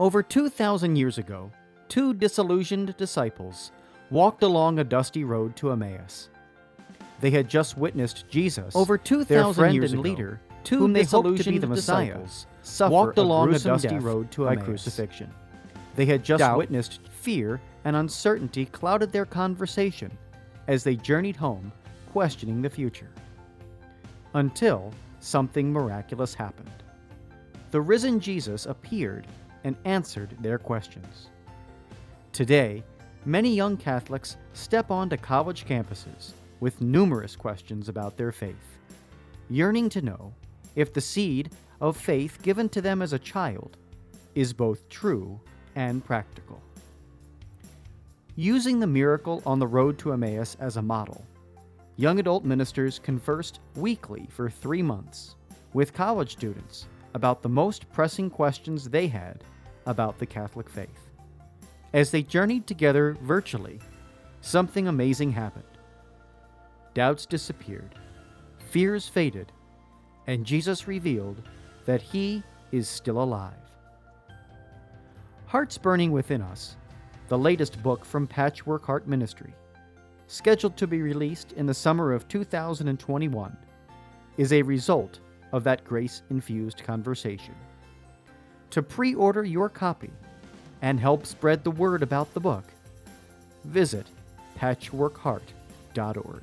Over 2,000 years ago, two disillusioned disciples walked along a dusty road to Emmaus. They had just witnessed Jesus, Over their 2,000 friend years and ago, leader, two whom they hoped to be the Messiah, walked along a gruesome dusty road to Emmaus. crucifixion. They had just Doubt. witnessed fear and uncertainty clouded their conversation as they journeyed home, questioning the future. Until something miraculous happened. The risen Jesus appeared and answered their questions. Today, many young Catholics step onto college campuses with numerous questions about their faith, yearning to know if the seed of faith given to them as a child is both true and practical. Using the miracle on the road to Emmaus as a model, young adult ministers conversed weekly for three months with college students about the most pressing questions they had about the Catholic faith. As they journeyed together virtually, something amazing happened. Doubts disappeared, fears faded, and Jesus revealed that He is still alive. Hearts Burning Within Us, the latest book from Patchwork Heart Ministry, scheduled to be released in the summer of 2021, is a result of that grace infused conversation. To pre order your copy and help spread the word about the book, visit patchworkheart.org.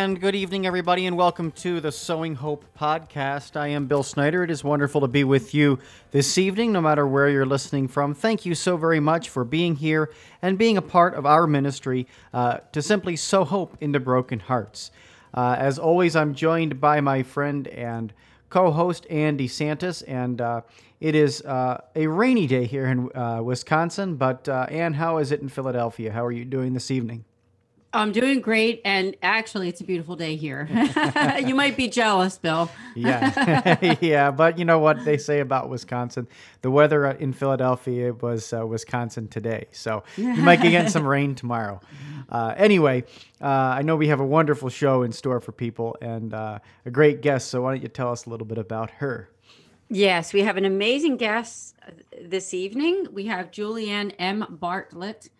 And good evening, everybody, and welcome to the Sowing Hope podcast. I am Bill Snyder. It is wonderful to be with you this evening, no matter where you're listening from. Thank you so very much for being here and being a part of our ministry uh, to simply sow hope into broken hearts. Uh, as always, I'm joined by my friend and co host, Ann DeSantis, and uh, it is uh, a rainy day here in uh, Wisconsin. But, uh, Ann, how is it in Philadelphia? How are you doing this evening? I'm doing great, and actually, it's a beautiful day here. you might be jealous, Bill. Yeah, yeah, but you know what they say about Wisconsin? The weather in Philadelphia was uh, Wisconsin today, so you might get some rain tomorrow. Uh, anyway, uh, I know we have a wonderful show in store for people and uh, a great guest. So why don't you tell us a little bit about her? Yes, we have an amazing guest uh, this evening. We have Julianne M. Bartlett.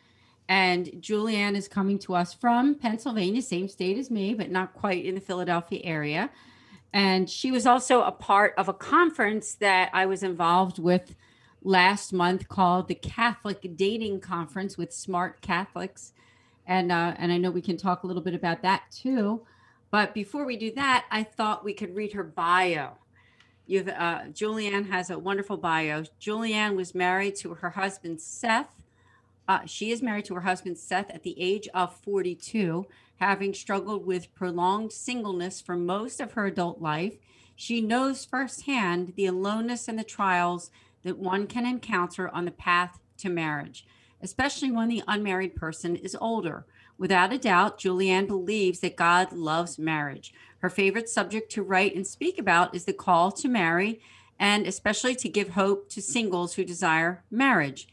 And Julianne is coming to us from Pennsylvania, same state as me, but not quite in the Philadelphia area. And she was also a part of a conference that I was involved with last month called the Catholic Dating Conference with Smart Catholics. And uh, and I know we can talk a little bit about that too. But before we do that, I thought we could read her bio. You've uh, Julianne has a wonderful bio. Julianne was married to her husband Seth. Uh, she is married to her husband Seth at the age of 42, having struggled with prolonged singleness for most of her adult life. She knows firsthand the aloneness and the trials that one can encounter on the path to marriage, especially when the unmarried person is older. Without a doubt, Julianne believes that God loves marriage. Her favorite subject to write and speak about is the call to marry and especially to give hope to singles who desire marriage.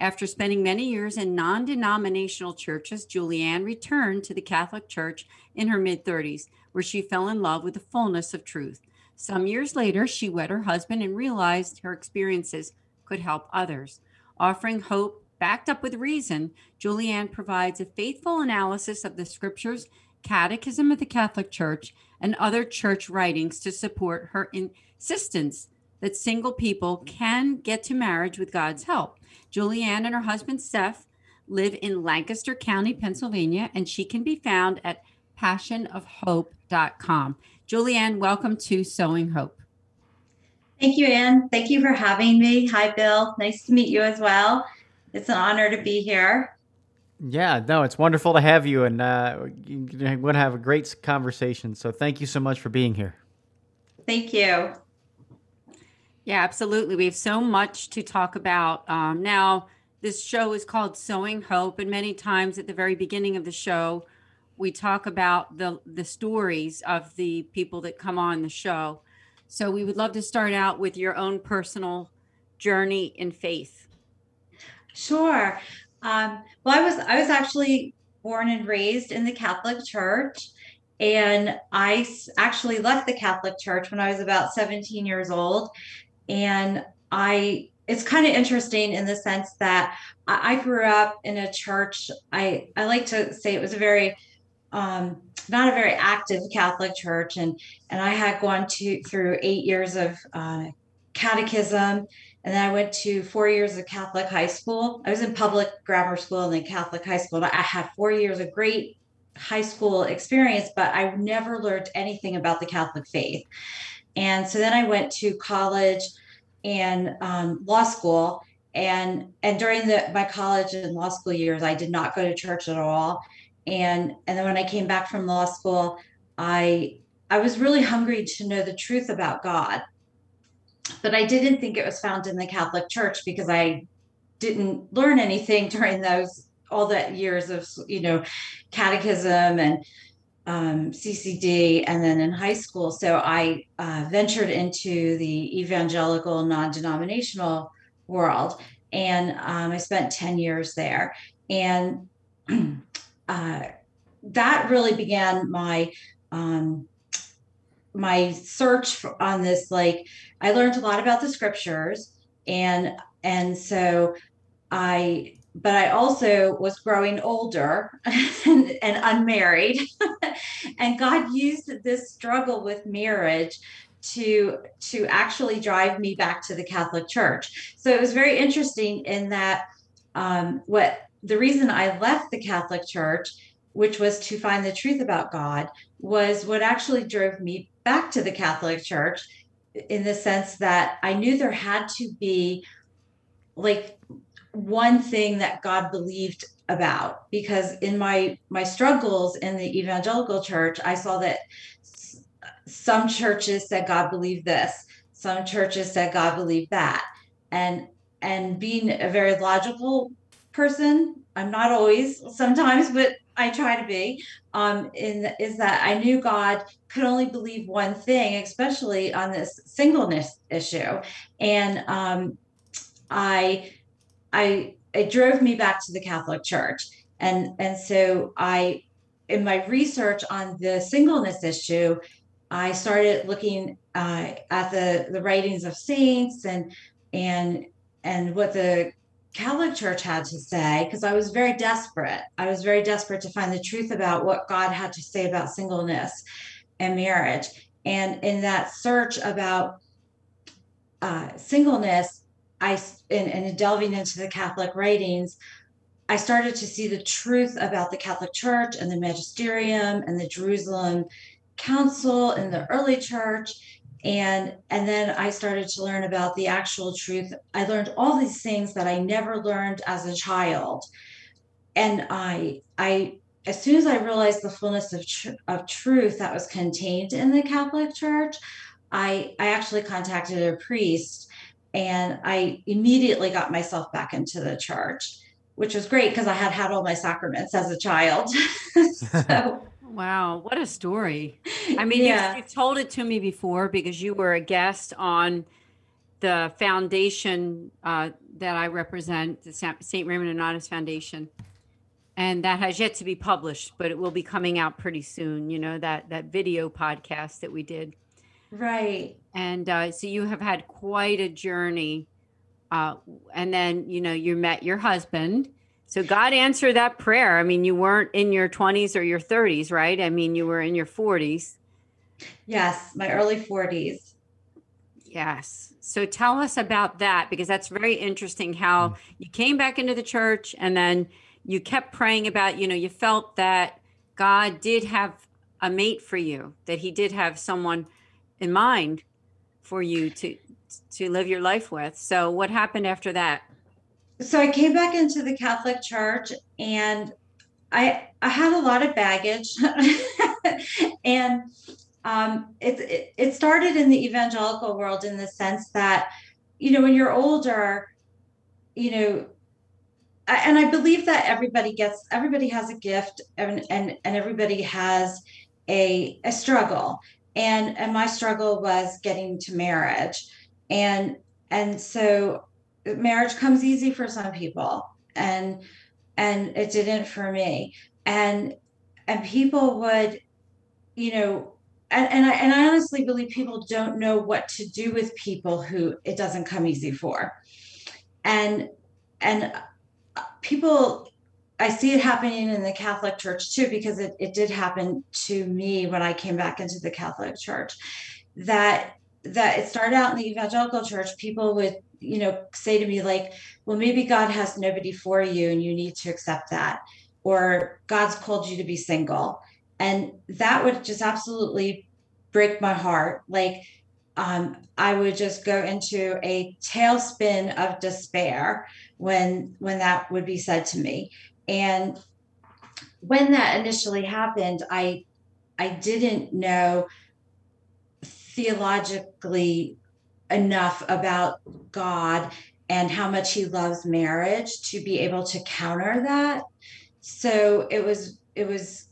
After spending many years in non denominational churches, Julianne returned to the Catholic Church in her mid 30s, where she fell in love with the fullness of truth. Some years later, she wed her husband and realized her experiences could help others. Offering hope backed up with reason, Julianne provides a faithful analysis of the scriptures, catechism of the Catholic Church, and other church writings to support her insistence that single people can get to marriage with God's help. Julianne and her husband Seth, live in Lancaster County, Pennsylvania, and she can be found at passionofhope.com. Julianne, welcome to Sowing Hope. Thank you, Ann. Thank you for having me. Hi, Bill. Nice to meet you as well. It's an honor to be here. Yeah, no, it's wonderful to have you, and uh, you're going to have a great conversation. So, thank you so much for being here. Thank you. Yeah, absolutely. We have so much to talk about. Um, now, this show is called Sowing Hope, and many times at the very beginning of the show, we talk about the the stories of the people that come on the show. So, we would love to start out with your own personal journey in faith. Sure. Um, well, I was I was actually born and raised in the Catholic Church, and I actually left the Catholic Church when I was about 17 years old, and I it's kind of interesting in the sense that I, I grew up in a church. I I like to say it was a very um, not a very active Catholic church, and and I had gone to through eight years of uh, catechism and then I went to four years of Catholic high school. I was in public grammar school and then Catholic high school. I had four years of great high school experience, but I never learned anything about the Catholic faith. And so then I went to college and um, law school. And and during the my college and law school years, I did not go to church at all. And and then when I came back from law school, I I was really hungry to know the truth about God but I didn't think it was found in the Catholic Church because I didn't learn anything during those all that years of you know catechism and um, CCD and then in high school. So I uh, ventured into the evangelical non-denominational world, and um, I spent ten years there, and uh, that really began my um, my search on this like i learned a lot about the scriptures and and so i but i also was growing older and, and unmarried. And god used this struggle with marriage to to actually drive me back to the catholic church. So it was very interesting in that um, what the reason i left the catholic church which was to find the truth about god was what actually drove me back to the Catholic Church in the sense that I knew there had to be like one thing that God believed about because in my my struggles in the evangelical church I saw that some churches said God believed this some churches said God believed that. And and being a very logical person I'm not always sometimes but I try to be, um, in is that I knew God could only believe one thing, especially on this singleness issue, and um, I, I, it drove me back to the Catholic Church, and and so I, in my research on the singleness issue, I started looking uh, at the the writings of saints and and and what the Catholic Church had to say because I was very desperate. I was very desperate to find the truth about what God had to say about singleness and marriage. And in that search about uh, singleness, I and, and delving into the Catholic writings, I started to see the truth about the Catholic Church and the magisterium and the Jerusalem Council and the early church. And and then i started to learn about the actual truth. I learned all these things that i never learned as a child. And i i as soon as i realized the fullness of, tr- of truth that was contained in the catholic church i i actually contacted a priest and i immediately got myself back into the church which was great because i had had all my sacraments as a child so Wow, what a story. I mean, yeah. you, have told it to me before because you were a guest on the foundation uh, that I represent, the St. Raymond and Nonnatus Foundation. And that has yet to be published, but it will be coming out pretty soon. You know, that, that video podcast that we did. Right. And uh, so you have had quite a journey. Uh, and then, you know, you met your husband. So God answered that prayer. I mean, you weren't in your 20s or your 30s, right? I mean, you were in your 40s. Yes, my early 40s. Yes. So tell us about that because that's very interesting how you came back into the church and then you kept praying about, you know, you felt that God did have a mate for you, that he did have someone in mind for you to to live your life with. So what happened after that? So I came back into the Catholic Church and I I had a lot of baggage and um, it, it, it started in the evangelical world in the sense that you know when you're older you know I, and i believe that everybody gets everybody has a gift and and, and everybody has a, a struggle and and my struggle was getting to marriage and and so marriage comes easy for some people and and it didn't for me and and people would you know and, and I and I honestly believe people don't know what to do with people who it doesn't come easy for. And and people I see it happening in the Catholic Church too, because it, it did happen to me when I came back into the Catholic Church. That that it started out in the evangelical church, people would, you know, say to me, like, well, maybe God has nobody for you and you need to accept that. Or God's called you to be single and that would just absolutely break my heart like um, i would just go into a tailspin of despair when when that would be said to me and when that initially happened i i didn't know theologically enough about god and how much he loves marriage to be able to counter that so it was it was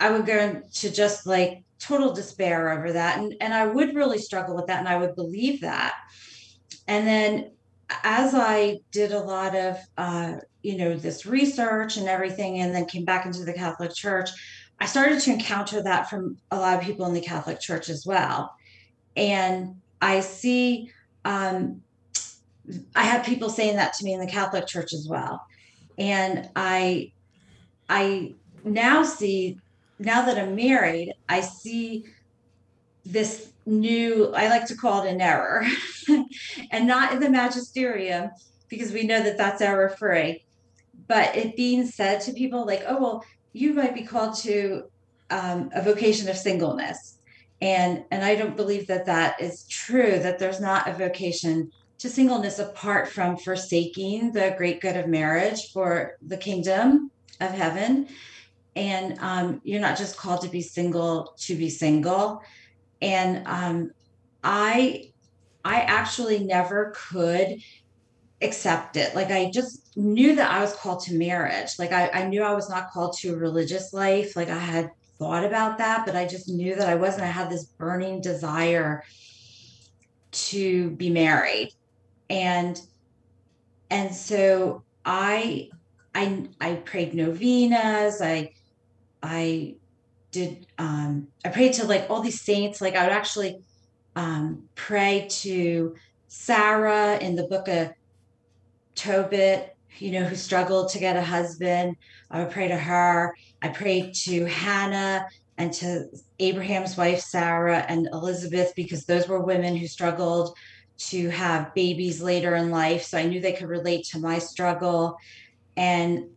I would go into just like total despair over that. And, and I would really struggle with that. And I would believe that. And then as I did a lot of, uh, you know, this research and everything, and then came back into the Catholic Church, I started to encounter that from a lot of people in the Catholic Church as well. And I see, um, I have people saying that to me in the Catholic Church as well. And I, I now see now that I'm married, I see this new, I like to call it an error, and not in the magisterium, because we know that that's error free. But it being said to people like, oh, well, you might be called to um, a vocation of singleness. And, and I don't believe that that is true, that there's not a vocation to singleness apart from forsaking the great good of marriage for the kingdom of heaven and um, you're not just called to be single to be single and um, i i actually never could accept it. Like i just knew that i was called to marriage. Like I, I knew i was not called to a religious life. Like i had thought about that but i just knew that i wasn't. I had this burning desire to be married. And and so i i i prayed novenas i I did um I prayed to like all these saints. Like I would actually um pray to Sarah in the book of Tobit, you know, who struggled to get a husband. I would pray to her. I prayed to Hannah and to Abraham's wife Sarah and Elizabeth because those were women who struggled to have babies later in life. So I knew they could relate to my struggle. And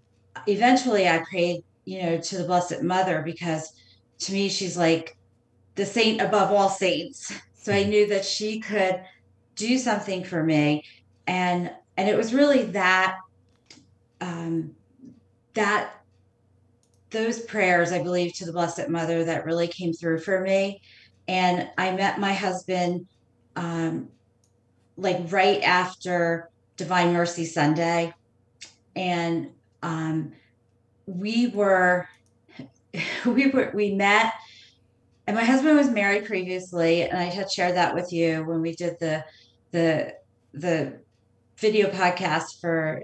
eventually I prayed you know, to the Blessed Mother because to me, she's like the saint above all saints. So I knew that she could do something for me. And and it was really that um that those prayers, I believe, to the Blessed Mother that really came through for me. And I met my husband um like right after Divine Mercy Sunday. And um we were we were we met and my husband was married previously and i had shared that with you when we did the the the video podcast for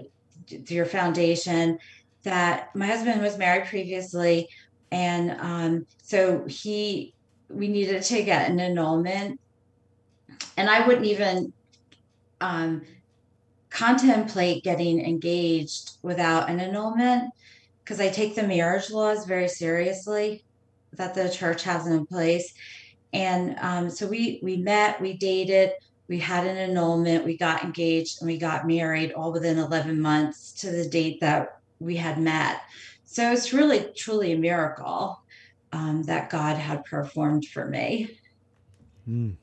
your foundation that my husband was married previously and um, so he we needed to get an annulment. And i wouldn't even um, contemplate getting engaged without an annulment because i take the marriage laws very seriously that the church has in place. And um, so we we met we dated we had an annulment we got engaged and we got married all within 11 months to the date that we had met so it's really truly a miracle um, that God had performed for me. Mm.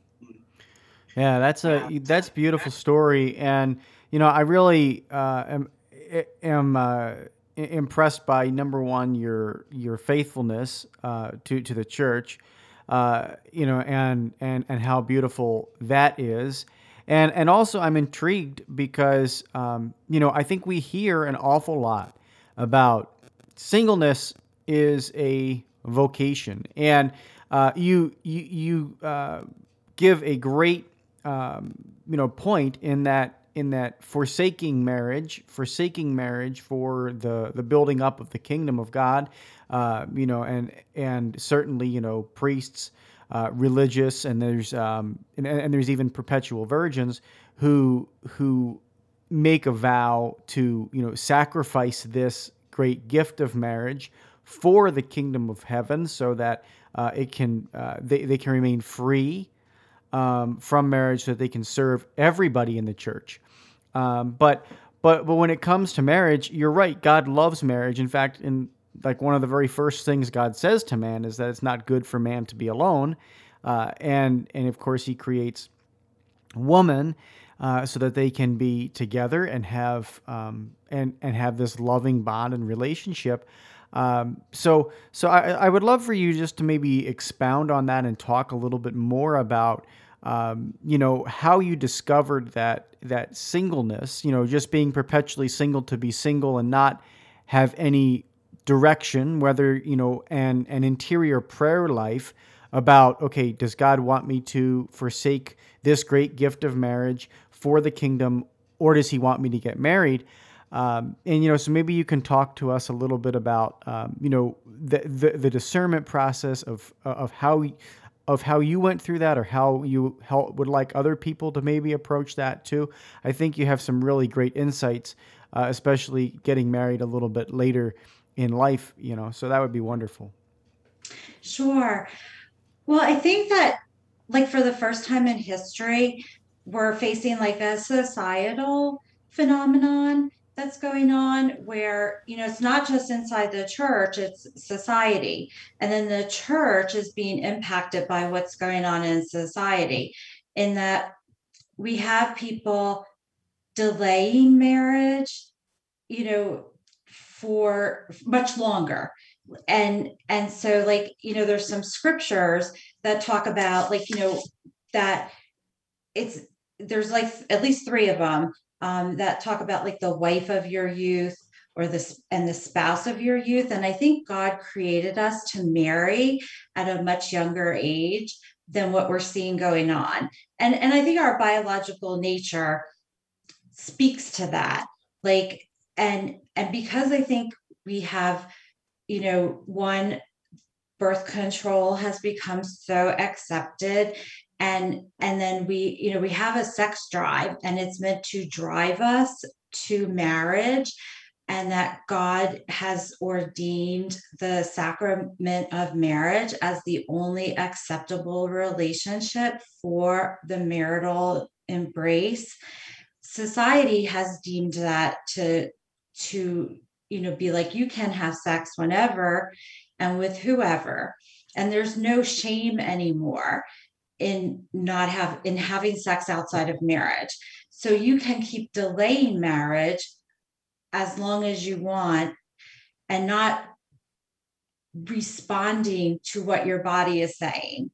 Yeah, that's a that's beautiful story, and you know I really uh, am am uh, impressed by number one your your faithfulness uh, to to the church, uh, you know, and and and how beautiful that is. And, and also, I'm intrigued because um, you know I think we hear an awful lot about singleness is a vocation, and uh, you you you uh, give a great um, you know point in that in that forsaking marriage, forsaking marriage for the the building up of the kingdom of God, uh, you know, and and certainly you know priests, uh, religious, and there's um, and, and there's even perpetual virgins who who make a vow to you know sacrifice this great gift of marriage for the kingdom of heaven so that uh, it can uh, they, they can remain free um, from marriage so that they can serve everybody in the church um, but but but when it comes to marriage you're right. God loves marriage. In fact in like one of the very first things god says to man is that it's not good for man to be alone. Uh, and and of course he creates woman uh, so that they can be together and have um, and and have this loving bond and relationship. Um, so so I, I would love for you just to maybe expound on that and talk a little bit more about um, you know how you discovered that that singleness. You know, just being perpetually single to be single and not have any direction, whether you know an an interior prayer life about okay, does God want me to forsake this great gift of marriage for the kingdom, or does he want me to get married? Um, and you know, so maybe you can talk to us a little bit about um, you know the, the, the discernment process of of how of how you went through that, or how you help, would like other people to maybe approach that too. I think you have some really great insights, uh, especially getting married a little bit later in life. You know, so that would be wonderful. Sure. Well, I think that like for the first time in history, we're facing like a societal phenomenon that's going on where you know it's not just inside the church it's society. And then the church is being impacted by what's going on in society in that we have people delaying marriage you know for much longer. And and so like you know there's some scriptures that talk about like you know that it's there's like at least three of them um, that talk about like the wife of your youth or this and the spouse of your youth. And i think god created us to marry at a much younger age than what we're seeing going on. And and i think our biological nature speaks to that. Like and and because i think we have you know one birth control has become so accepted and and then we you know we have a sex drive and it's meant to drive us to marriage and that God has ordained the sacrament of marriage as the only acceptable relationship for the marital embrace. Society has deemed that to to you know be like you can have sex whenever and with whoever and there's no shame anymore in not have in having sex outside of marriage. So you can keep delaying marriage as long as you want and not responding to what your body is saying.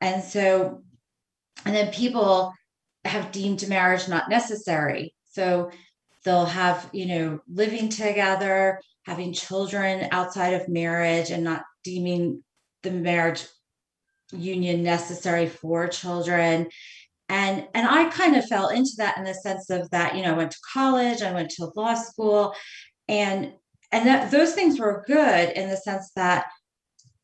And so and then people have deemed marriage not necessary. So they'll have you know living together having children outside of marriage and not deeming the marriage union necessary for children. And and i kind of fell into that in the sense of that you know i went to college i went to law school and and that those things were good in the sense that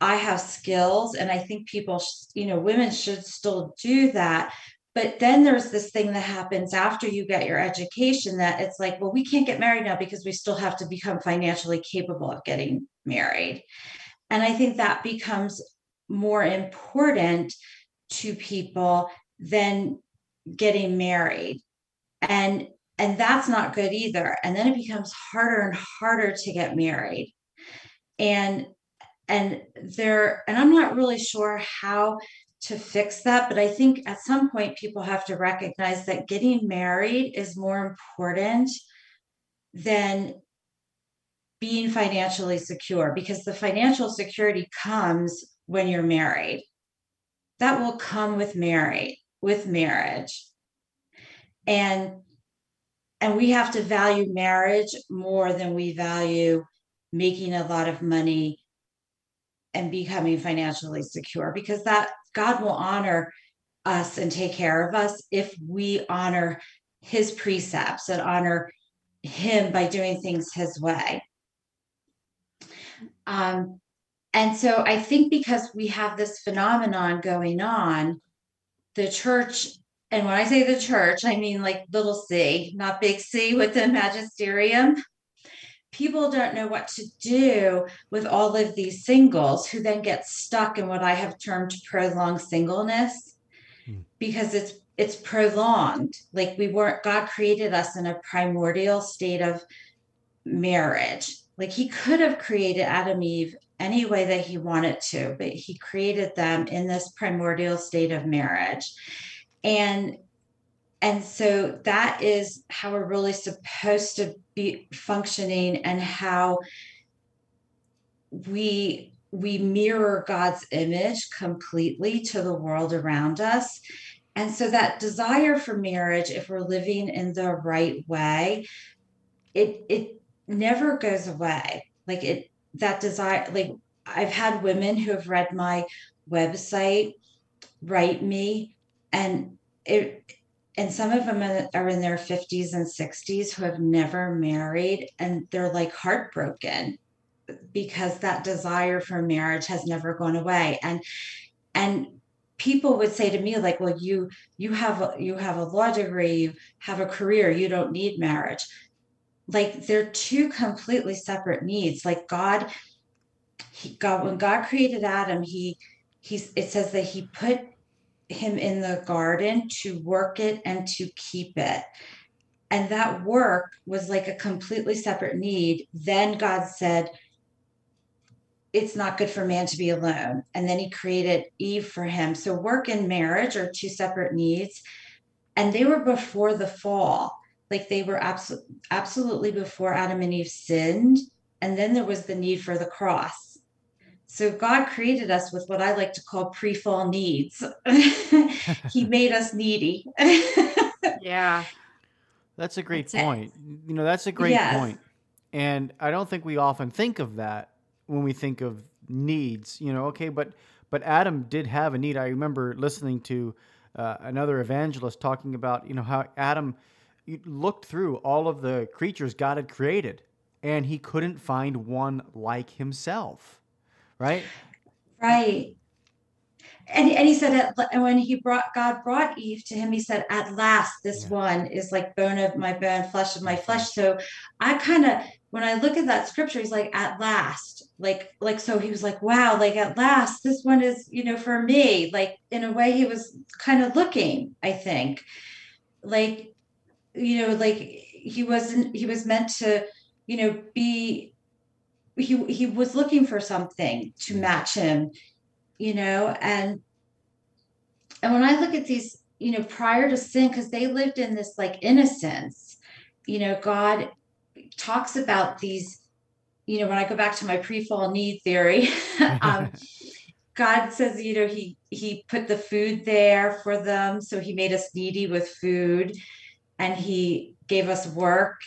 i have skills and i think people you know women should still do that. But then there's this thing that happens after you get your education that it's like well we can't get married now because we still have to become financially capable of getting married. And i think that becomes more important to people than getting married. And and that's not good either. And then it becomes harder and harder to get married. And and there and i'm not really sure how to fix that but i think at some point people have to recognize that getting married is more important than being financially secure because the financial security comes when you're married that will come with married with marriage and and we have to value marriage more than we value making a lot of money and becoming financially secure because that God will honor us and take care of us if we honor his precepts and honor him by doing things his way. Um, and so I think because we have this phenomenon going on, the church, and when I say the church, I mean like little c, not big C with the magisterium. People don't know what to do with all of these singles who then get stuck in what I have termed prolonged singleness hmm. because it's it's prolonged. Like we weren't God created us in a primordial state of marriage. Like he could have created Adam Eve any way that he wanted to, but he created them in this primordial state of marriage. And and so that is how we're really supposed to be functioning and how we we mirror God's image completely to the world around us. And so that desire for marriage, if we're living in the right way, it it never goes away. Like it that desire like i've had women who have read my website write me and it and some of them are in their 50s and 60s who have never married and they're like heartbroken because that desire for marriage has never gone away. And and people would say to me like well you you have a, you have a law degree you have a career you don't need marriage like they're two completely separate needs. Like god he god when god created adam he he's it says that he put him in the garden to work it and to keep it. And that work was like a completely separate need. Then god said it's not good for man to be alone. And then he created eve for him. So work and marriage are two separate needs. And they were before the fall like they were abso- absolutely before Adam and Eve sinned. And then there was the need for the cross. So God created us with what I like to call pre fall needs. he made us needy. yeah. That's a great that's point. It. You know, that's a great yes. point. And I don't think we often think of that when we think of needs, you know, okay, but but Adam did have a need. I remember listening to uh, another evangelist talking about, you know, how Adam looked through all of the creatures God had created, and he couldn't find one like himself. Right? Right. And, and he said and when he brought God brought Eve to him, he said, At last, this yeah. one is like bone of my bone, flesh of my flesh. So I kind of when I look at that scripture, he's like, at last, like, like so he was like, wow, like at last, this one is, you know, for me. Like in a way, he was kind of looking, I think. Like you know like he wasn't he was meant to you know be he he was looking for something to match him you know and and when i look at these you know prior to sin because they lived in this like innocence you know god talks about these you know when i go back to my pre-fall need theory um, god says you know he he put the food there for them so he made us needy with food and he gave us work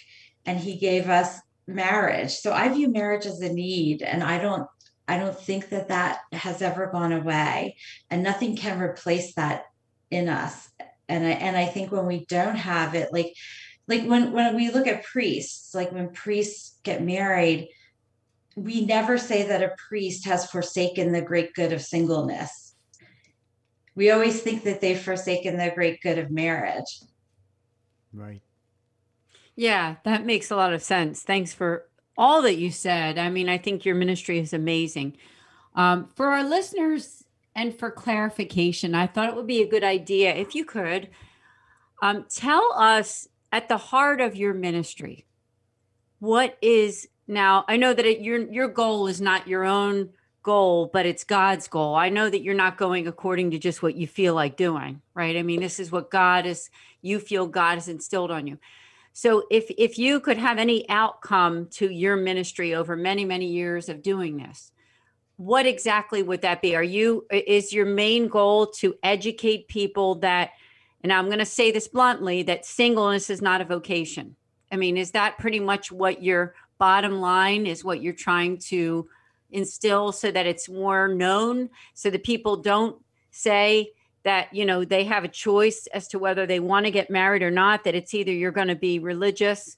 and he gave us marriage. So i view marriage as a need and i don't i don't think that that has ever gone away and nothing can replace that in us. And I, and I think when we don't have it like like when when we look at priests like when priests get married we never say that a priest has forsaken the great good of singleness. We always think that they've forsaken the great good of marriage Right. Yeah, that makes a lot of sense. Thanks for all that you said. I mean, I think your ministry is amazing. Um, for our listeners and for clarification, I thought it would be a good idea if you could um, tell us at the heart of your ministry what is now. I know that it, your your goal is not your own goal, but it's God's goal. I know that you're not going according to just what you feel like doing, right? I mean, this is what God is. You feel God has instilled on you. So if if you could have any outcome to your ministry over many many years of doing this, what exactly would that be? Are you is your main goal to educate people that and I'm going to say this bluntly that singleness is not a vocation. I mean, is that pretty much what your bottom line is what you're trying to instill so that it's more known so that people don't say that you know they have a choice as to whether they want to get married or not that it's either you're going to be religious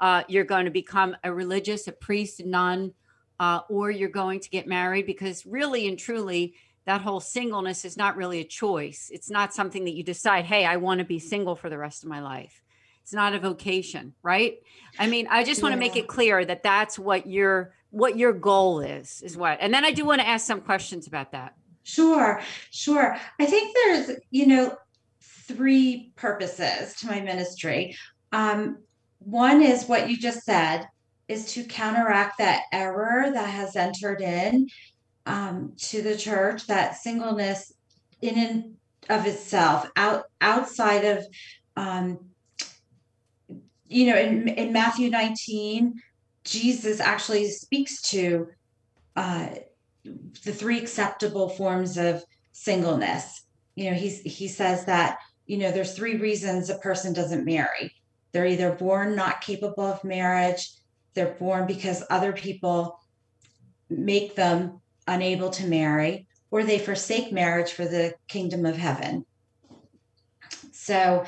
uh, you're going to become a religious a priest a nun uh, or you're going to get married because really and truly that whole singleness is not really a choice. It's not something that you decide hey i want to be single for the rest of my life. It's not a vocation right? I mean i just want to make it clear that that's what your what your goal is is what and then i do want to ask some questions about that Sure, sure. I think there's, you know, three purposes to my ministry. Um, one is what you just said, is to counteract that error that has entered in um, to the church, that singleness in and of itself, out outside of, um, you know, in, in Matthew 19, Jesus actually speaks to uh, the three acceptable forms of singleness. You know, he's he says that, you know, there's three reasons a person doesn't marry. They're either born not capable of marriage, they're born because other people make them unable to marry, or they forsake marriage for the kingdom of heaven. So,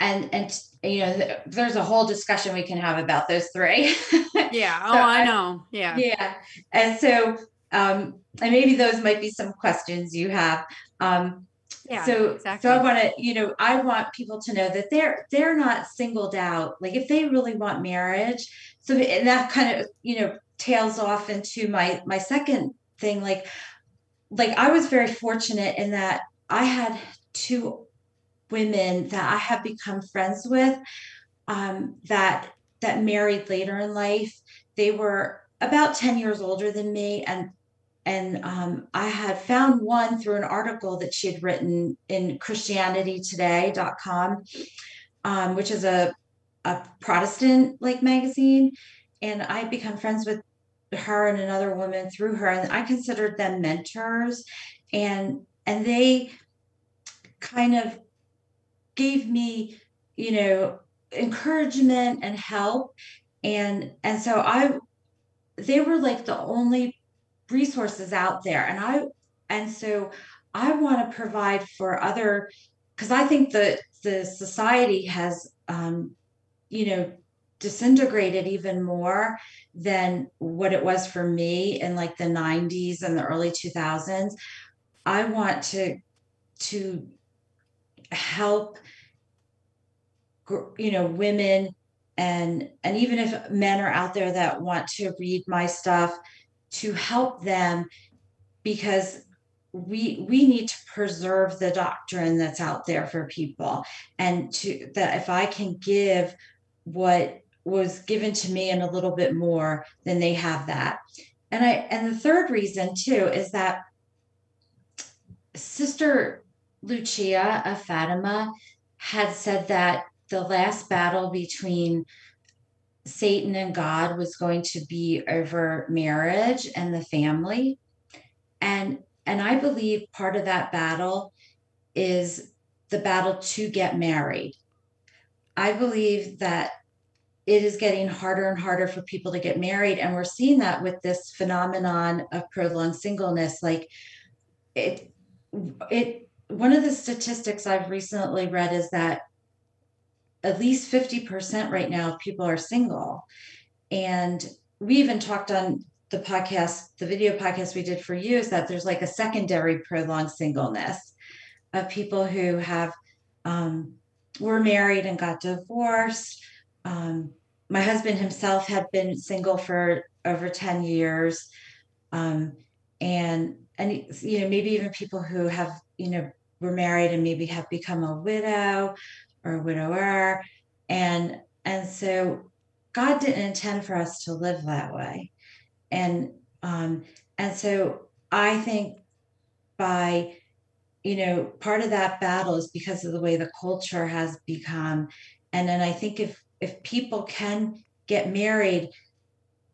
and and you know, there's a whole discussion we can have about those three. yeah. Oh So i I- know. Yeah. Yeah. And so um and maybe those might be some questions you have. Um yeah so exactly so i want to you know i want people to know that they're they're not singled out. Like if they really want marriage so and that kind of you know tails off into my my second thing like like i was very fortunate in that i had two women that i have become friends with um that that married later in life they were about 10 years older than me and and um, i had found one through an article that she had written in christianitytoday.com um, which is a, a protestant like magazine and i become friends with her and another woman through her and i considered them mentors and and they kind of gave me you know encouragement and help. And and so i they were like the only resources out there. And i and so i want to provide for other because i think that the society has um you know disintegrated even more than what it was for me in like the 90s and the early 2000s i want to to help you know women and and even if men are out there that want to read my stuff to help them because we we need to preserve the doctrine that's out there for people. And to that if i can give what was given to me and a little bit more then they have that. And i and the third reason too is that sister lucia of fatima had said that the last battle between Satan and God was going to be over marriage and the family. And and I believe part of that battle is the battle to get married. I believe that it is getting harder and harder for people to get married and we're seeing that with this phenomenon of prolonged singleness like it it one of the statistics I've recently read is that at least 50% right now of people are single. And we even talked on the podcast, the video podcast we did for you, is that there's like a secondary prolonged singleness of people who have um, were married and got divorced. Um, my husband himself had been single for over 10 years. Um, and and you know maybe even people who have you know were married and maybe have become a widow or a widower. And and so god didn't intend for us to live that way. And um and so i think by you know part of that battle is because of the way the culture has become. And then i think if if people can get married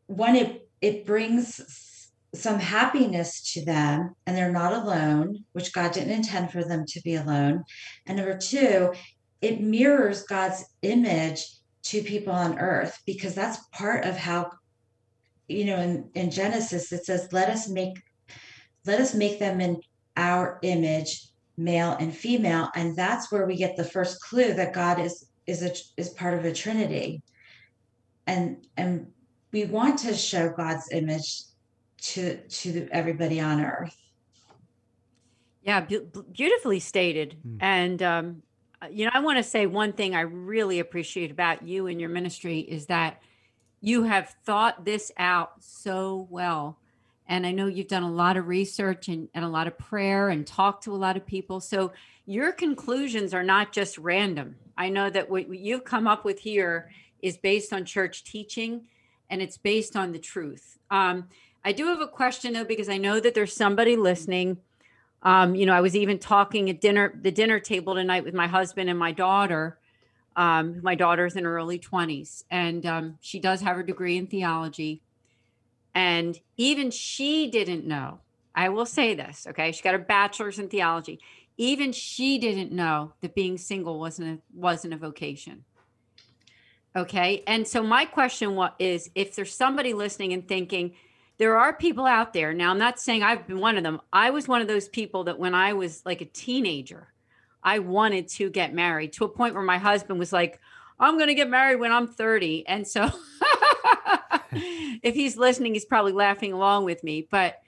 one it it brings some happiness to them and they're not alone which god didn't intend for them to be alone. And number two it mirrors god's image to people on earth because that's part of how you know in, in genesis it says let us make let us make them in our image male and female. And that's where we get the first clue that god is is a is part of a trinity. And and we want to show god's image to to everybody on earth Yeah, beau- beautifully stated. Mm. And um, uh, you know, I want to say one thing I really appreciate about you and your ministry is that you have thought this out so well. And I know you've done a lot of research and, and a lot of prayer and talked to a lot of people. So your conclusions are not just random. I know that what you've come up with here is based on church teaching and it's based on the truth. Um, I do have a question though, because I know that there's somebody listening. Um, you know, I was even talking at dinner, the dinner table tonight with my husband and my daughter. Um, my daughter's in her early 20s, and um, she does have her degree in theology. And even she didn't know. I will say this, okay? She got her bachelor's in theology. Even she didn't know that being single wasn't a, wasn't a vocation. Okay, and so my question is, if there's somebody listening and thinking, there are people out there. Now i'm not saying i've been one of them. I was one of those people that when i was like a teenager i wanted to get married to a point where my husband was like i'm going to get married when i'm 30 and so if he's listening he's probably laughing along with me but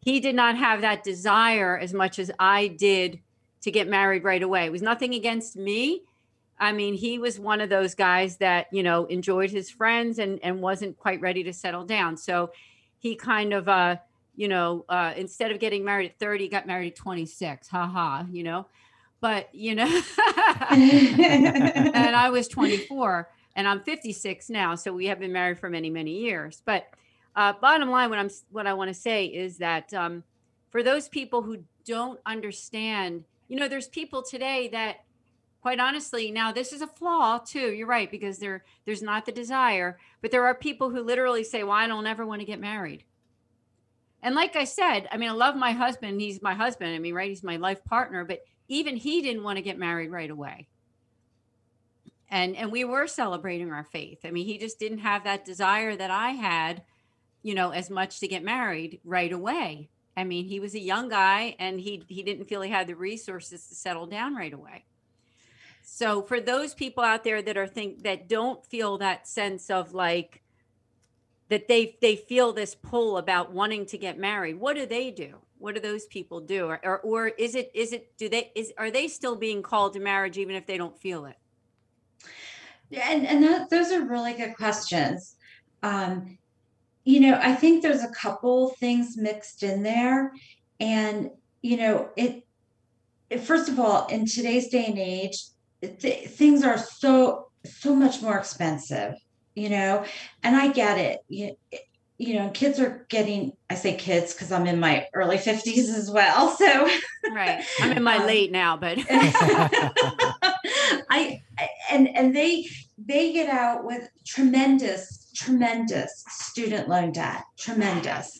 he did not have that desire as much as i did to get married right away. It was nothing against me. I mean, he was one of those guys that, you know, enjoyed his friends and and wasn't quite ready to settle down. So he kind of uh you know uh instead of getting married at 30 got married at 26 haha you know? But you know and i was 24 and i'm 56 now so we have been married for many many years. But uh bottom line what i'm what i want to say is that um for those people who don't understand you know there's people today that quite honestly now this is a flaw too you're right because there there's not the desire but there are people who literally say well i don't ever want to get married. And like i said i mean i love my husband he's my husband i mean right he's my life partner but even he didn't want to get married right away. And and we were celebrating our faith i mean he just didn't have that desire that i had you know as much to get married right away. I mean he was a young guy and he he didn't feel he had the resources to settle down right away so for those people out there that are think that don't feel that sense of like that they they feel this pull about wanting to get married, what do they do? What do those people do? Or or, or is it is it do they is are they still being called to marriage even if they don't feel it? Yeah, and, and that, those are really good questions. Um, you know, I think there's a couple things mixed in there. And, you know, it, it first of all, in today's day and age, th- things are so, so much more expensive, you know, and I get it. You, you know, kids are getting, I say kids because I'm in my early 50s as well. So, Right. I'm in my Um, late now, but I and and they they get out with tremendous tremendous student loan debt tremendous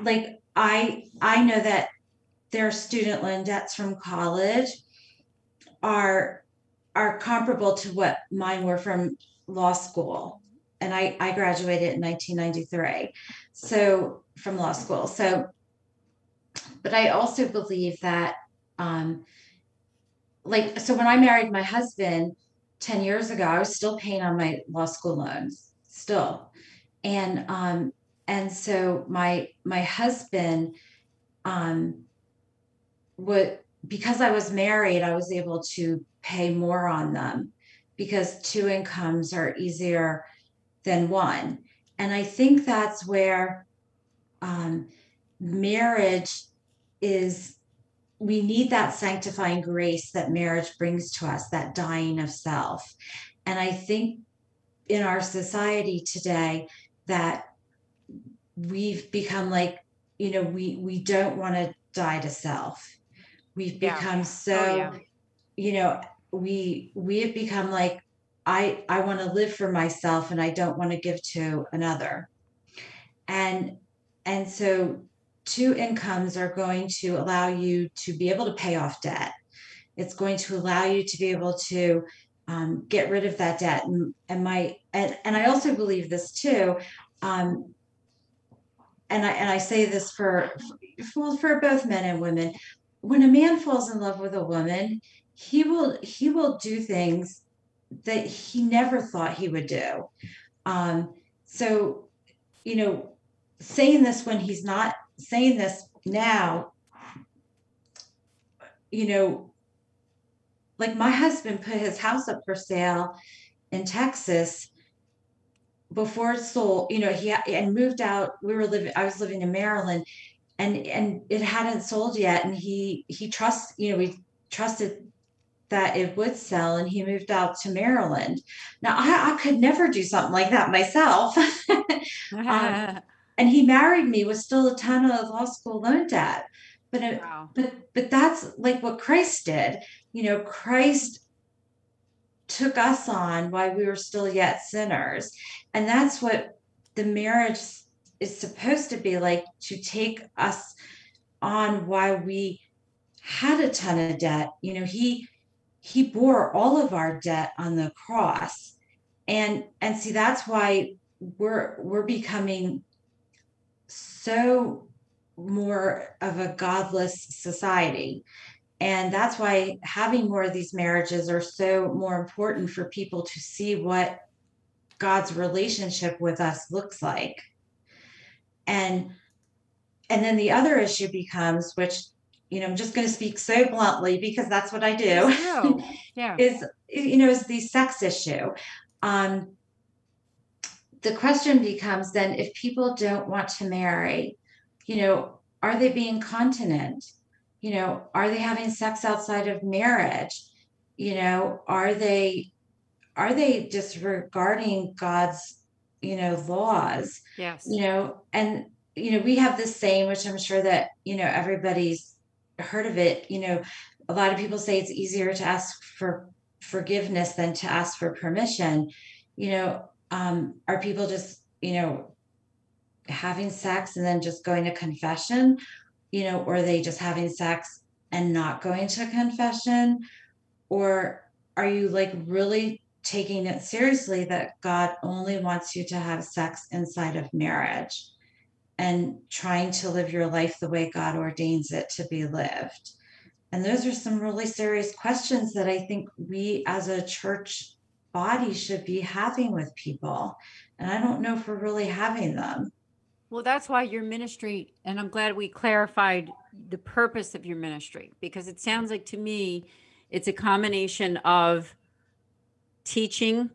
like I I know that their student loan debts from college are are comparable to what mine were from law school and I I graduated in 1993 so from law school so but I also believe that um, like so when I married my husband 10 years ago, I was still paying on my law school loans, still. And um, and so my my husband um would because I was married, I was able to pay more on them because two incomes are easier than one. And I think that's where um, marriage is we need that sanctifying grace that marriage brings to us, that dying of self. And I think in our society today that we've become like, you know, we we don't want to die to self. We've Yeah. become Oh, so, yeah. you know, we we have become like, I I want to live for myself and I don't want to give to another. And and so two incomes are going to allow you to be able to pay off debt. It's going to allow you to be able to um, get rid of that debt. And, and my and, and I also believe this too. Um, and I and I say this for for for both men and women. When a man falls in love with a woman, he will he will do things that he never thought he would do. Um, so, you know, saying this when he's not saying this now, you know, like my husband put his house up for sale in Texas before it sold, you know, he and moved out. We were living, I was living in Maryland and and it hadn't sold yet. And he he trusts, you know, we trusted that it would sell and he moved out to Maryland. Now I, I could never do something like that myself. Um, and he married me with still a ton of law school loan debt. But it, wow. but but that's like what Christ did. You know, Christ took us on while we were still yet sinners. And that's what the marriage is supposed to be like to take us on why we had a ton of debt. You know, he he bore all of our debt on the cross. And and see that's why we're we're becoming so more of a godless society. And that's why having more of these marriages are so more important for people to see what God's relationship with us looks like. And and then the other issue becomes, which you know, I'm just going to speak so bluntly because that's what I do. Yeah. is you know is the sex issue um the question becomes then if people don't want to marry you know are they being continent you know are they having sex outside of marriage you know are they are they disregarding god's you know laws Yes. you know and you know we have this saying which i'm sure that you know everybody's heard of it you know a lot of people say it's easier to ask for forgiveness than to ask for permission. You know um are people just you know having sex and then just going to confession? You know or are they just having sex and not going to confession? Or are you like really taking it seriously that god only wants you to have sex inside of marriage and trying to live your life the way god ordains it to be lived and those are some really serious questions that I think we as a church body should be having with people. And I don't know if we're really having them. Well, that's why your ministry, and I'm glad we clarified the purpose of your ministry because it sounds like to me it's a combination of teaching,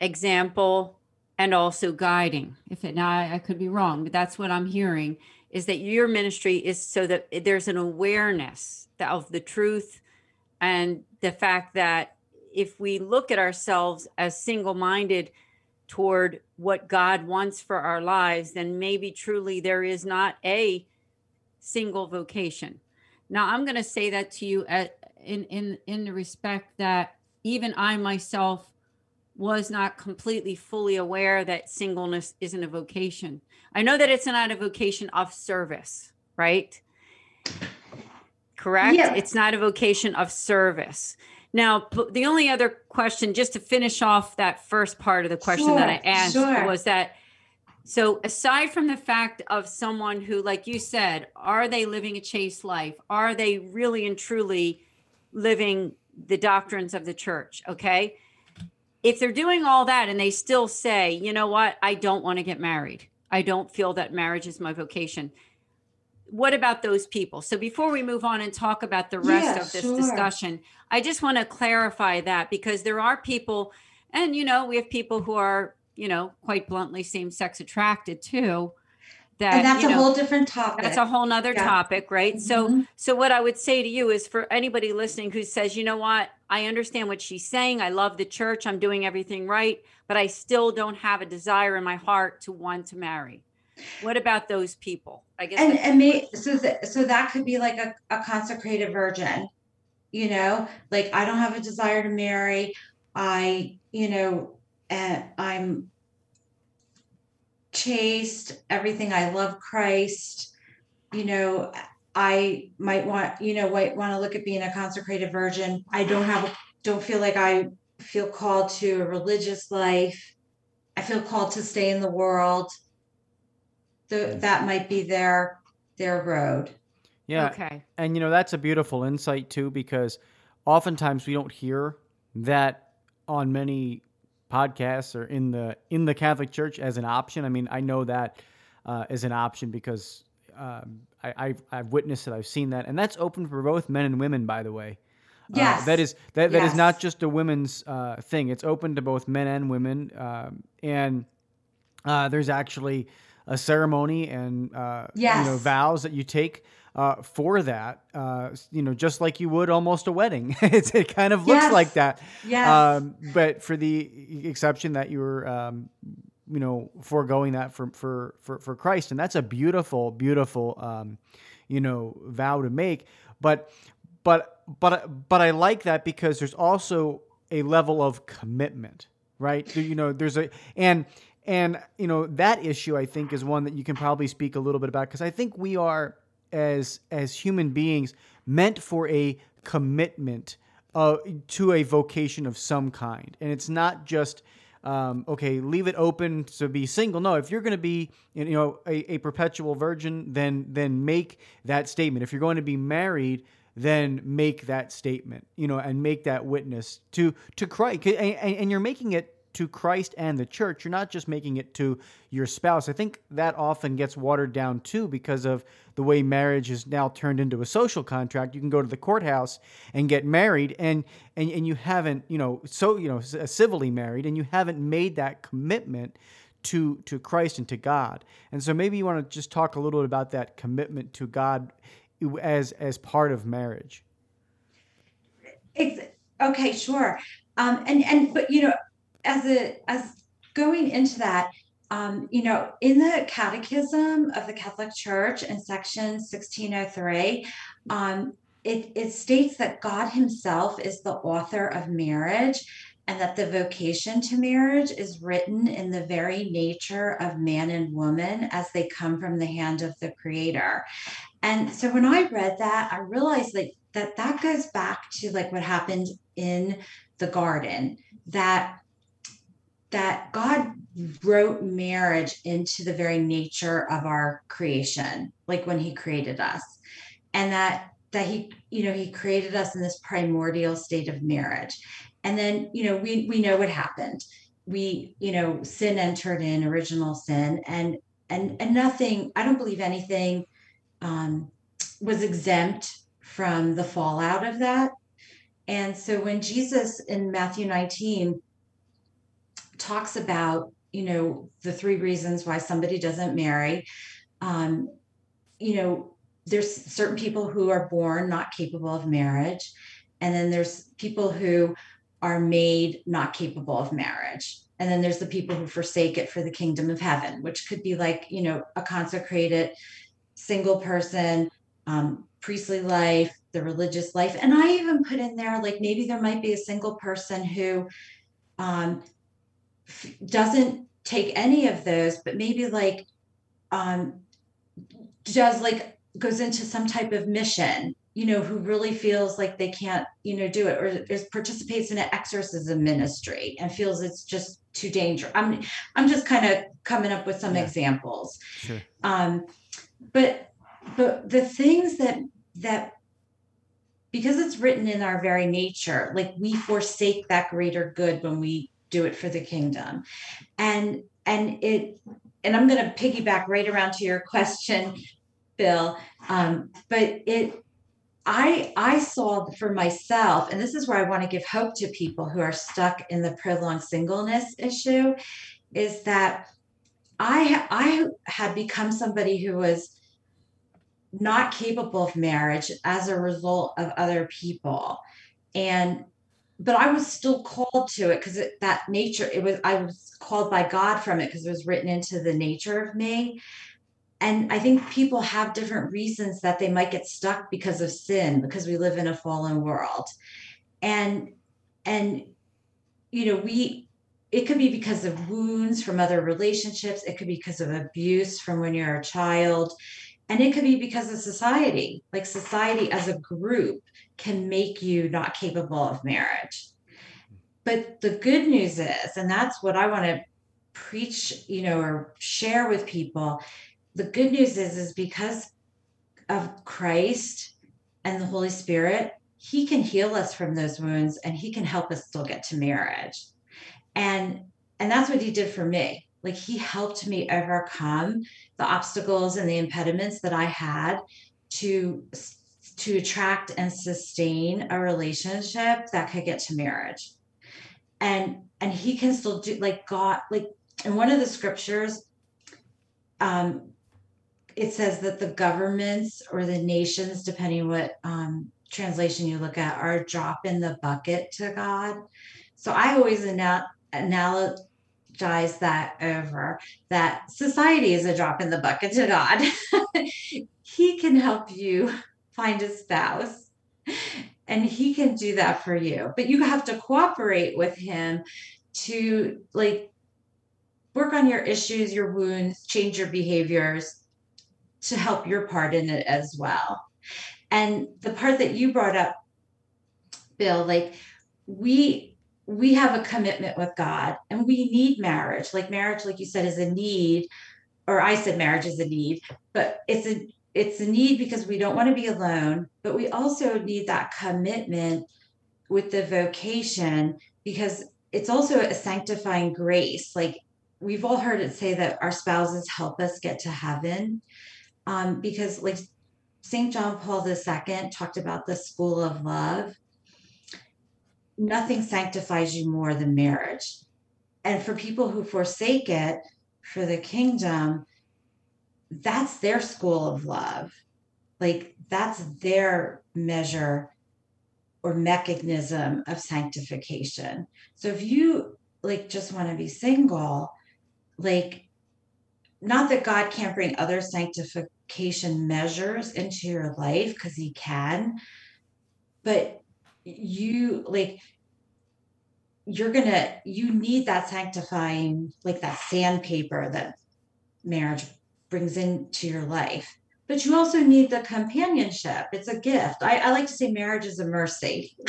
example, and also guiding. If it now I, I could be wrong, but that's what I'm hearing is that your ministry is so that there's an awareness of the truth and the fact that if we look at ourselves as single-minded toward what God wants for our lives, then maybe truly there is not a single vocation. Now, I'm going to say that to you at, in in in the respect that even I myself was not completely fully aware that singleness isn't a vocation. I know that it's not a vocation of service, right? Correct? Yeah. It's not a vocation of service. Now, the only other question, just to finish off that first part of the question that I asked, sure. was that So, aside from the fact of someone who, like you said, are they living a chaste life? Are they really and truly living the doctrines of the church? Okay. If they're doing all that and they still say, you know what, I don't want to get married, I don't feel that marriage is my vocation. What about those people? So, before we move on and talk about the rest Yeah, of this sure. discussion, I just want to clarify that because there are people, and you know, we have people who are, you know, quite bluntly same sex attracted too. That, and that's a know, whole different topic. that's a whole nother Yeah. topic, right? So, Mhm. so what I would say to you is for anybody listening who says, you know what, I understand what she's saying. I love the church. I'm doing everything right, but I still don't have a desire in my heart to want to marry. What about those people? I guess. and and may, so that so that could be like a, a consecrated virgin you know like i don't have a desire to marry i you know and i'm chaste everything i love christ. You know i might want you know might want to look at being a consecrated virgin. I don't have don't feel like i feel called to a religious life. I feel called to stay in the world. The, that might be their their road. Yeah. Okay. And you know that's a beautiful insight too because oftentimes we don't hear that on many podcasts or in the in the Catholic Church as an option. I mean, I know that uh, as an option because um, I, I've I've witnessed it. I've seen that, and that's open for both men and women, by the way. Uh, Yes. that is that, that is not just a women's uh, thing. It's open to both men and women, um, and uh, there's actually a ceremony and uh, you know Yes. vows that you take uh, for that. Uh, you know, just like you would almost a wedding. it's, it kind of looks Yes. like that. yes Um, but for the exception that you were, um, you know, foregoing that for, for, for, for Christ. And that's a beautiful, beautiful, um, you know, vow to make. But, but, but, but I like that because there's also a level of commitment, right? You know, there's a, and, and, you know, that issue I think is one that you can probably speak a little bit about because I think we are, as, as human beings, meant for a commitment uh, to a vocation of some kind. And it's not just, um, okay, leave it open to be single. No, if you're going to be, you know, a, a perpetual virgin, then then make that statement. If you're going to be married, then make that statement, you know, and make that witness to to Christ. And, and and you're making it to Christ and the church. You're not just making it to your spouse. I think that often gets watered down too because of the way marriage is now turned into a social contract. You can go to the courthouse and get married and and, and you haven't, you know, so you know, civilly married and you haven't made that commitment to to Christ and to God. And so maybe you want to just talk a little bit about that commitment to God as as part of marriage. Ex- okay sure um and and but you know as a as going into that um you know in the catechism of the catholic church in section 1603 um it it states that god himself is the author of marriage and that the vocation to marriage is written in the very nature of man and woman as they come from the hand of the creator. And so when i read that i realized like that that goes back to like what happened in the garden that that god wrote marriage into the very nature of our creation like when he created us. And that that he you know he created us in this primordial state of marriage. And then you know we we know what happened. We you know sin entered in original sin and and and nothing i don't believe anything um was exempt from the fallout of that. And so when Jesus in Matthew 19 talks about, you know, the three reasons why somebody doesn't marry, um, you know, there's certain people who are born not capable of marriage. And then there's people who are made not capable of marriage. And then there's the people who forsake it for the kingdom of heaven, which could be like, you know, a consecrated single person, um, priestly life, the religious life. And I even put in there, like, maybe there might be a single person who um, doesn't take any of those, but maybe like um, does like goes into some type of mission, you know, who really feels like they can't, you know, do it or is participates in an exorcism ministry and feels it's just too dangerous. I'm I'm just kind of coming up with some Yeah. examples. Sure. Um, but but the things that that because it's written in our very nature, like we forsake that greater good when we do it for the kingdom. And and it and I'm gonna piggyback right around to your question, Bill. Um, but it I I saw for myself, and this is where I want to give hope to people who are stuck in the prolonged singleness issue, is that I I had become somebody who was not capable of marriage as a result of other people, and but I was still called to it because that nature it was I was called by God from it because it was written into the nature of me. And i think people have different reasons that they might get stuck because of sin because we live in a fallen world. And and you know we it could be because of wounds from other relationships. It could be because of abuse from when you're a child and it could be because of society like society as a group can make you not capable of marriage but the good news is and that's what i want to preach you know or share with people the good news is is because of Christ and the Holy Spirit, he can heal us from those wounds and he can help us still get to marriage. And and that's what he did for me. Like he helped me overcome the obstacles and the impediments that I had to to attract and sustain a relationship that could get to marriage. And and he can still do like God like in one of the scriptures um it says that the governments or the nations, depending what um, translation you look at, are a drop in the bucket to God. So I always anal- that over that society is a drop in the bucket to God. he can help you find a spouse and he can do that for you, but you have to cooperate with him to like work on your issues, your wounds, change your behaviors to help your part in it as well. And the part that you brought up, Bill, like we we have a commitment with God and we need marriage. Like marriage, like you said, is a need, or I said marriage is a need, but it's a it's a need because we don't want to be alone, but we also need that commitment with the vocation because it's also a sanctifying grace. Like we've all heard it say that our spouses help us get to heaven um, because like St. John Paul II talked about the school of love. Nothing sanctifies you more than marriage. And for people who forsake it for the kingdom, that's their school of love. Like that's their measure or mechanism of sanctification. So if you like just want to be single, like not that God can't bring other sanctification measures into your life because he can, but you like you're gonna you need that sanctifying like that sandpaper that marriage brings into your life but you also need the companionship it's a gift i, I like to say marriage is a mercy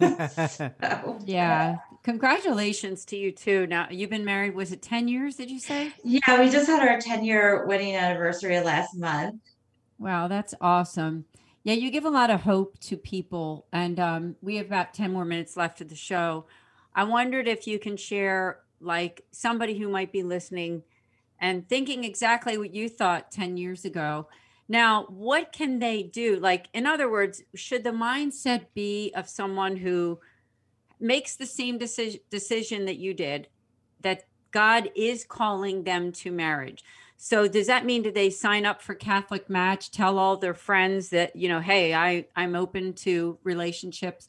So, Yeah. Congratulations to you too. Now you've been married, was it 10 years, did you say? yeah we just had our 10 year wedding anniversary last month Wow, that's awesome. Yeah, you give a lot of hope to people. And um, we have about 10 more minutes left of the show. I wondered if you can share, like, somebody who might be listening and thinking exactly what you thought 10 years ago. Now, what can they do? Like, in other words, should the mindset be of someone who makes the same decision, decision that you did, that God is calling them to marriage? So does that mean do they sign up for Catholic Match, tell all their friends that, you know, hey, I I'm open to relationships?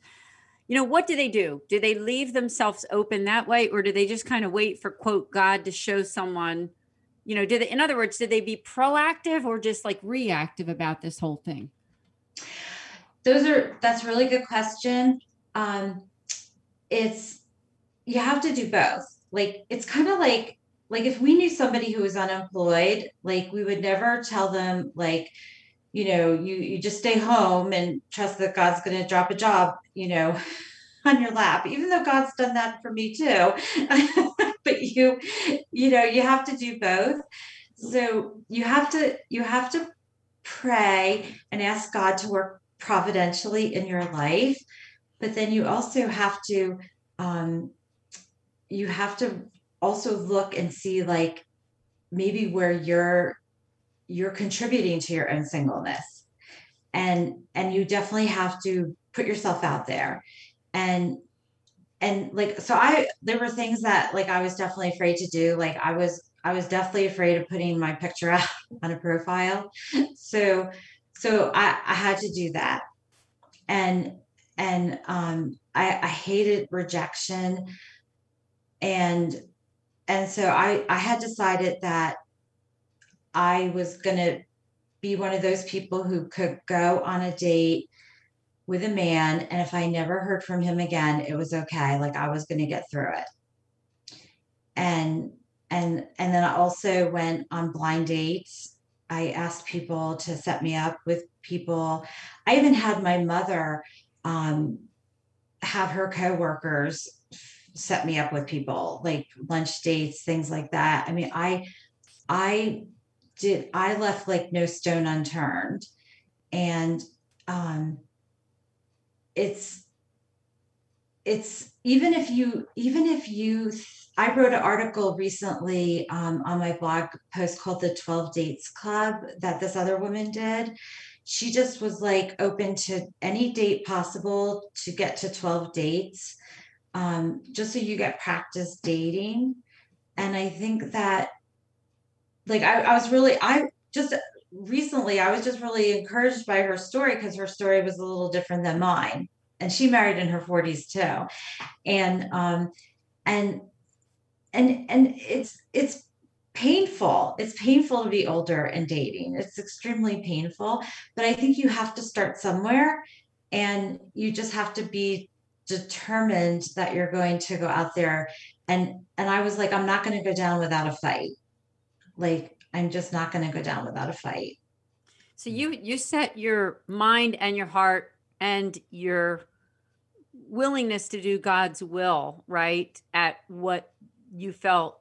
You know, what do they do? Do they leave themselves open that way or do they just kind of wait for quote God to show someone, you know, did they in other words, did they be proactive or just like reactive about this whole thing? those are that's a really good question um it's you have to do both like it's kind of like like if we knew somebody who was unemployed like we would never tell them like you know, you you just stay home and trust that God's going to drop a job, you know, on your lap, even though God's done that for me too. but you, you know, you have to do both. So you have to you have to pray and ask God to work providentially in your life, but then you also have to um, you have to also look and see like maybe where you're you're contributing to your own singleness. And and you definitely have to put yourself out there. And and like so i there were things that like i was definitely afraid to do. Like i was i was definitely afraid of putting my picture out on a profile. So so i i had to do that. And and um i i hated rejection. And and so i i had decided that i was going to be one of those people who could go on a date with a man and if i never heard from him again it was okay like i was going to get through it. And and and then i also went on blind dates. I asked people to set me up with people. I even had my mother um, have her coworkers set me up with people like lunch dates things like that. I mean i i did i left like no stone unturned. And um it's it's even if you even if you i wrote an article recently um, on my blog post called the 12 dates club that this other woman did. She just was like open to any date possible to get to 12 dates um, just so you get practice dating. And i think that like I, I was really i just recently i was just really encouraged by her story because her story was a little different than mine. And she married in her 40s too. And um and and and it's it's painful. It's painful to be older and dating. It's extremely painful. But i think you have to start somewhere and you just have to be determined that you're going to go out there and and i was like i'm not going to go down without a fight like i'm just not going to go down without a fight so you you set your mind and your heart and your willingness to do God's will, right? At what you felt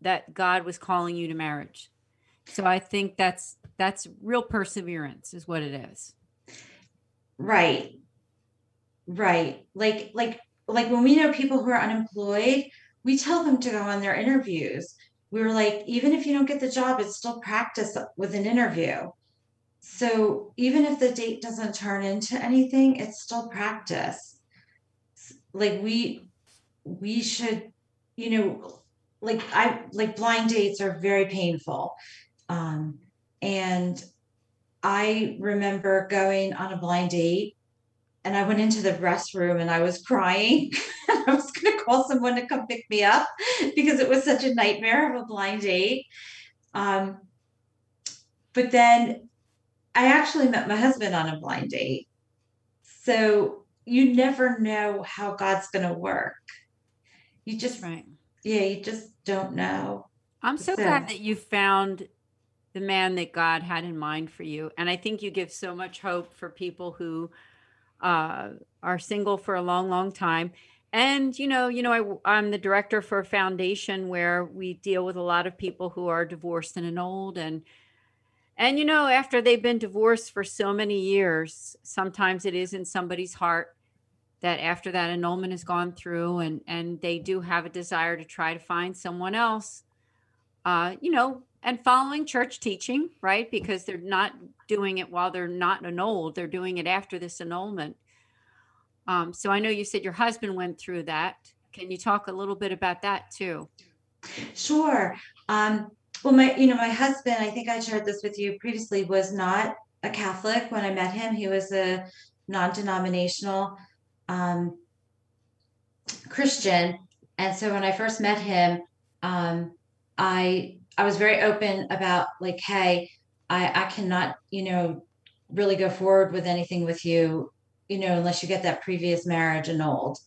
that God was calling you to marriage. So I think that's that's real perseverance is what it is. Right. Right. Like like like when we know people who are unemployed, we tell them to go on their interviews. We were like, even if you don't get the job, it's still practice with an interview. So even if the date doesn't turn into anything, it's still practice. Like we we should, you know, like I like blind dates are very painful. Um and I remember going on a blind date and I went into the restroom and I was crying. I was going to call someone to come pick me up because it was such a nightmare of a blind date. Um, but then I actually met my husband on a blind date. So you never know how God's going to work. You just, right. yeah, you just don't know. I'm so, so glad that you found the man that God had in mind for you. And I think you give so much hope for people who uh, are single for a long, long time. And you know, you know, I, I'm the director for a foundation where we deal with a lot of people who are divorced and old, and and you know, after they've been divorced for so many years, sometimes it is in somebody's heart that after that annulment has gone through and and they do have a desire to try to find someone else, uh, you know, and following church teaching, right? Because they're not doing it while they're not annulled; they're doing it after this annulment. Um, so I know you said your husband went through that. Can you talk a little bit about that too? Sure. Um, well, my, you know, my husband, I think I shared this with you previously, was not a Catholic when I met him. He was a non-denominational um, Christian, and so when I first met him, um, I I was very open about like, hey, I I cannot, you know, really go forward with anything with you, you know, unless you get that previous marriage annulled,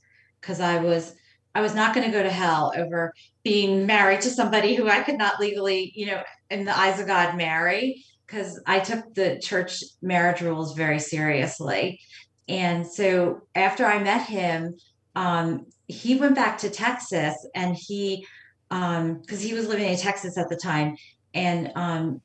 because I was I was not going to go to hell over being married to somebody who I could not legally, you know, in the eyes of God, marry. because I took the church marriage rules very seriously. And so after I met him, um, he went back to Texas and he, because um, he was living in Texas at the time, and um,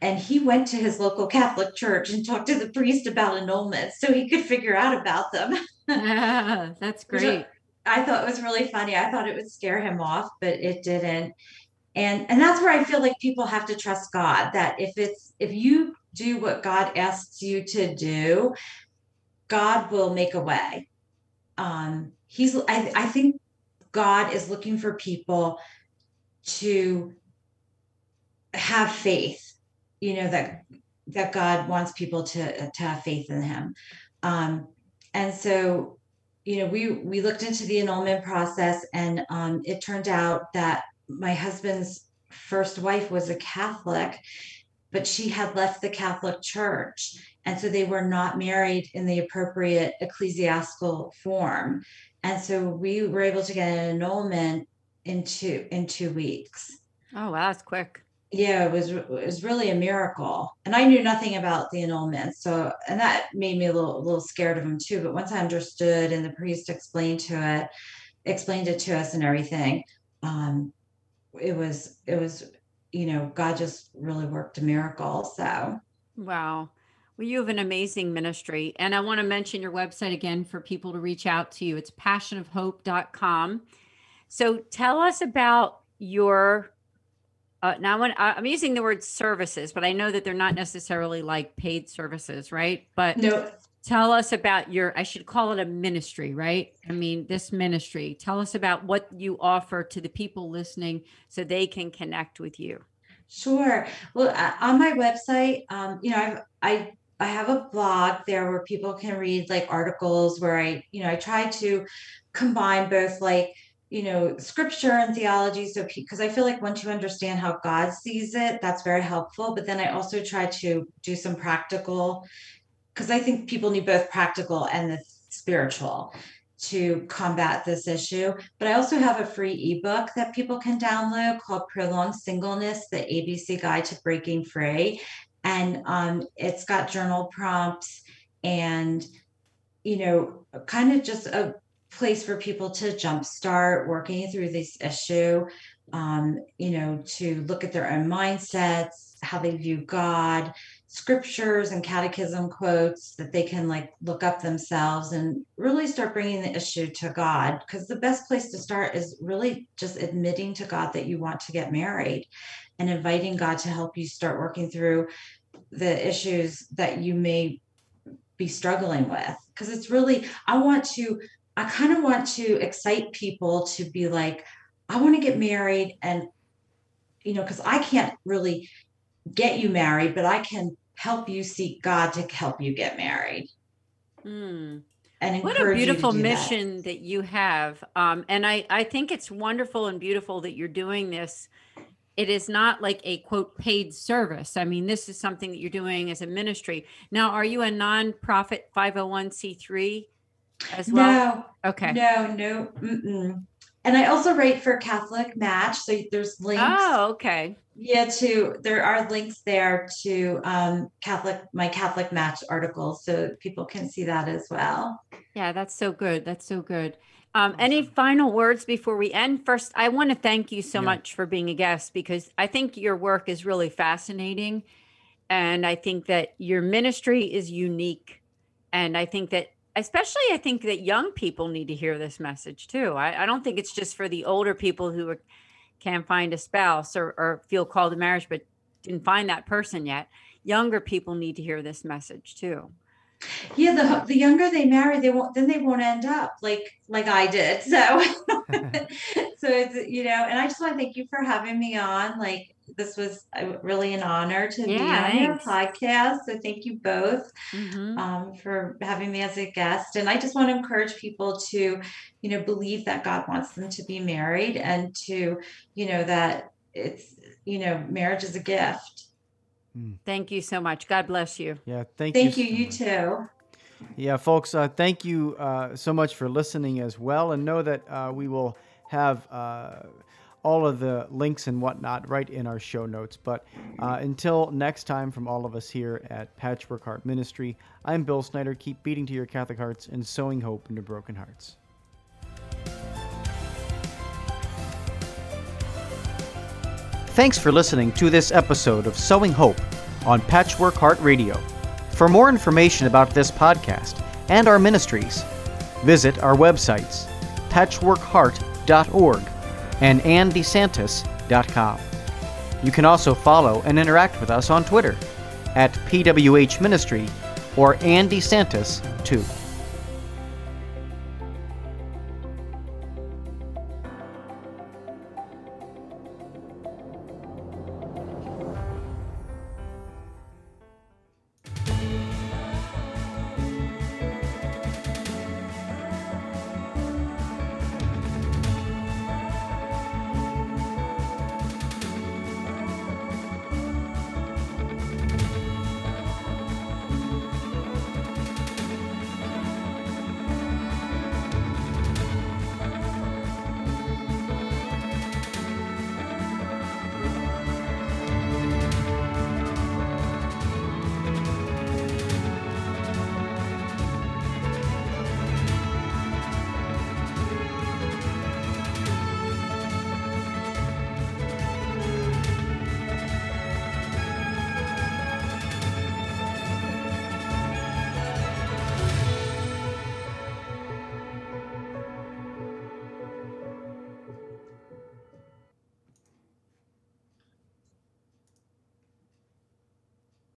and he went to his local Catholic church and talked to the priest about annulments so he could figure out about them. yeah, that's great. I thought it was really funny. I thought it would scare him off, but it didn't. And and that's where I feel like people have to trust God that if it's if you do what God asks you to do, God will make a way. Um he's I, I think God is looking for people to have faith, you know, that that God wants people to to have faith in him. Um and so you know, we we looked into the annulment process, and um, it turned out that my husband's first wife was a Catholic, but she had left the Catholic Church, and so they were not married in the appropriate ecclesiastical form, and so we were able to get an annulment in two in two weeks. Oh, wow, that's quick. Yeah it was it was really a miracle. And i knew nothing about the annulment so and that made me a little a little scared of him too. But once i understood and the priest explained to it explained it to us and everything um it was it was you know god just really worked a miracle so. Wow well you have an amazing ministry and i want to mention your website again for people to reach out to you it's passionofhope.com so tell us about your uh, now when I'm using the word services, but I know that they're not necessarily like paid services, right? But no. tell us about your, I should call it a ministry, right? I mean, this ministry. Tell us about what you offer to the people listening so they can connect with you. Sure. Well, uh, on my website, um, you know, I've, I I have a blog there where people can read like articles where I, you know, I try to combine both like you know scripture and theology. So because i feel like once you understand how god sees it that's very helpful. But then i also try to do some practical because i think people need both practical and the spiritual to combat this issue. But i also have a free ebook that people can download called prolonged singleness the abc guide to breaking free and um, it's got journal prompts and you know kind of just a place for people to jumpstart working through this issue, um, you know, to look at their own mindsets, how they view God, scriptures and catechism quotes that they can like look up themselves and really start bringing the issue to God. Because the best place to start is really just admitting to God that you want to get married and inviting God to help you start working through the issues that you may be struggling with because it's really i want to I kind of want to excite people to be like, I want to get married and you know, because I can't really get you married, but I can help you seek God to help you get married. Mm. And what a beautiful mission that. that. you have. Um, and I, I think it's wonderful and beautiful that you're doing this. It is not like a quote paid service. I mean, this is something that you're doing as a ministry. Now, are you a nonprofit 501c3? as well? No. Okay. No, no. Mm-mm. And I also write for Catholic Match. So there's links. Oh, okay. Yeah, to there are links there to um Catholic my Catholic Match articles so people can see that as well. Yeah, that's so good. That's so good. Um, any final words before we end? First, I want to thank you so yeah. much for being a guest because I think your work is really fascinating. And I think that your ministry is unique. And I think that especially i think that young people need to hear this message too. I, I don't think it's just for the older people who are, can't find a spouse or, or feel called to marriage but didn't find that person yet. Younger people need to hear this message too. Yeah the the younger they marry they won't then they won't end up like like i did. So so it's you know and i just want to thank you for having me on like this was really an honor to yeah, be on your podcast. So thank you both mm-hmm. um, for having me as a guest. And I just want to encourage people to, you know, believe that God wants them to be married and to, you know, that it's, you know, marriage is a gift. Hmm. Thank you so much. God bless you. Yeah, thank, thank you. Thank you. So you too. Yeah, folks, uh, thank you uh, so much for listening as well. And know that uh, we will have uh, all of the links and whatnot right in our show notes. But uh, until next time, from all of us here at Patchwork Heart Ministry, I'm Bill Snyder. Keep beating to your Catholic hearts and sowing hope into broken hearts. Thanks for listening to this episode of Sowing Hope on Patchwork Heart Radio. For more information about this podcast and our ministries, visit our websites patchworkheart.org and anndesantis.com. You can also follow and interact with us on Twitter at PWH Ministry or Ann DeSantis 2.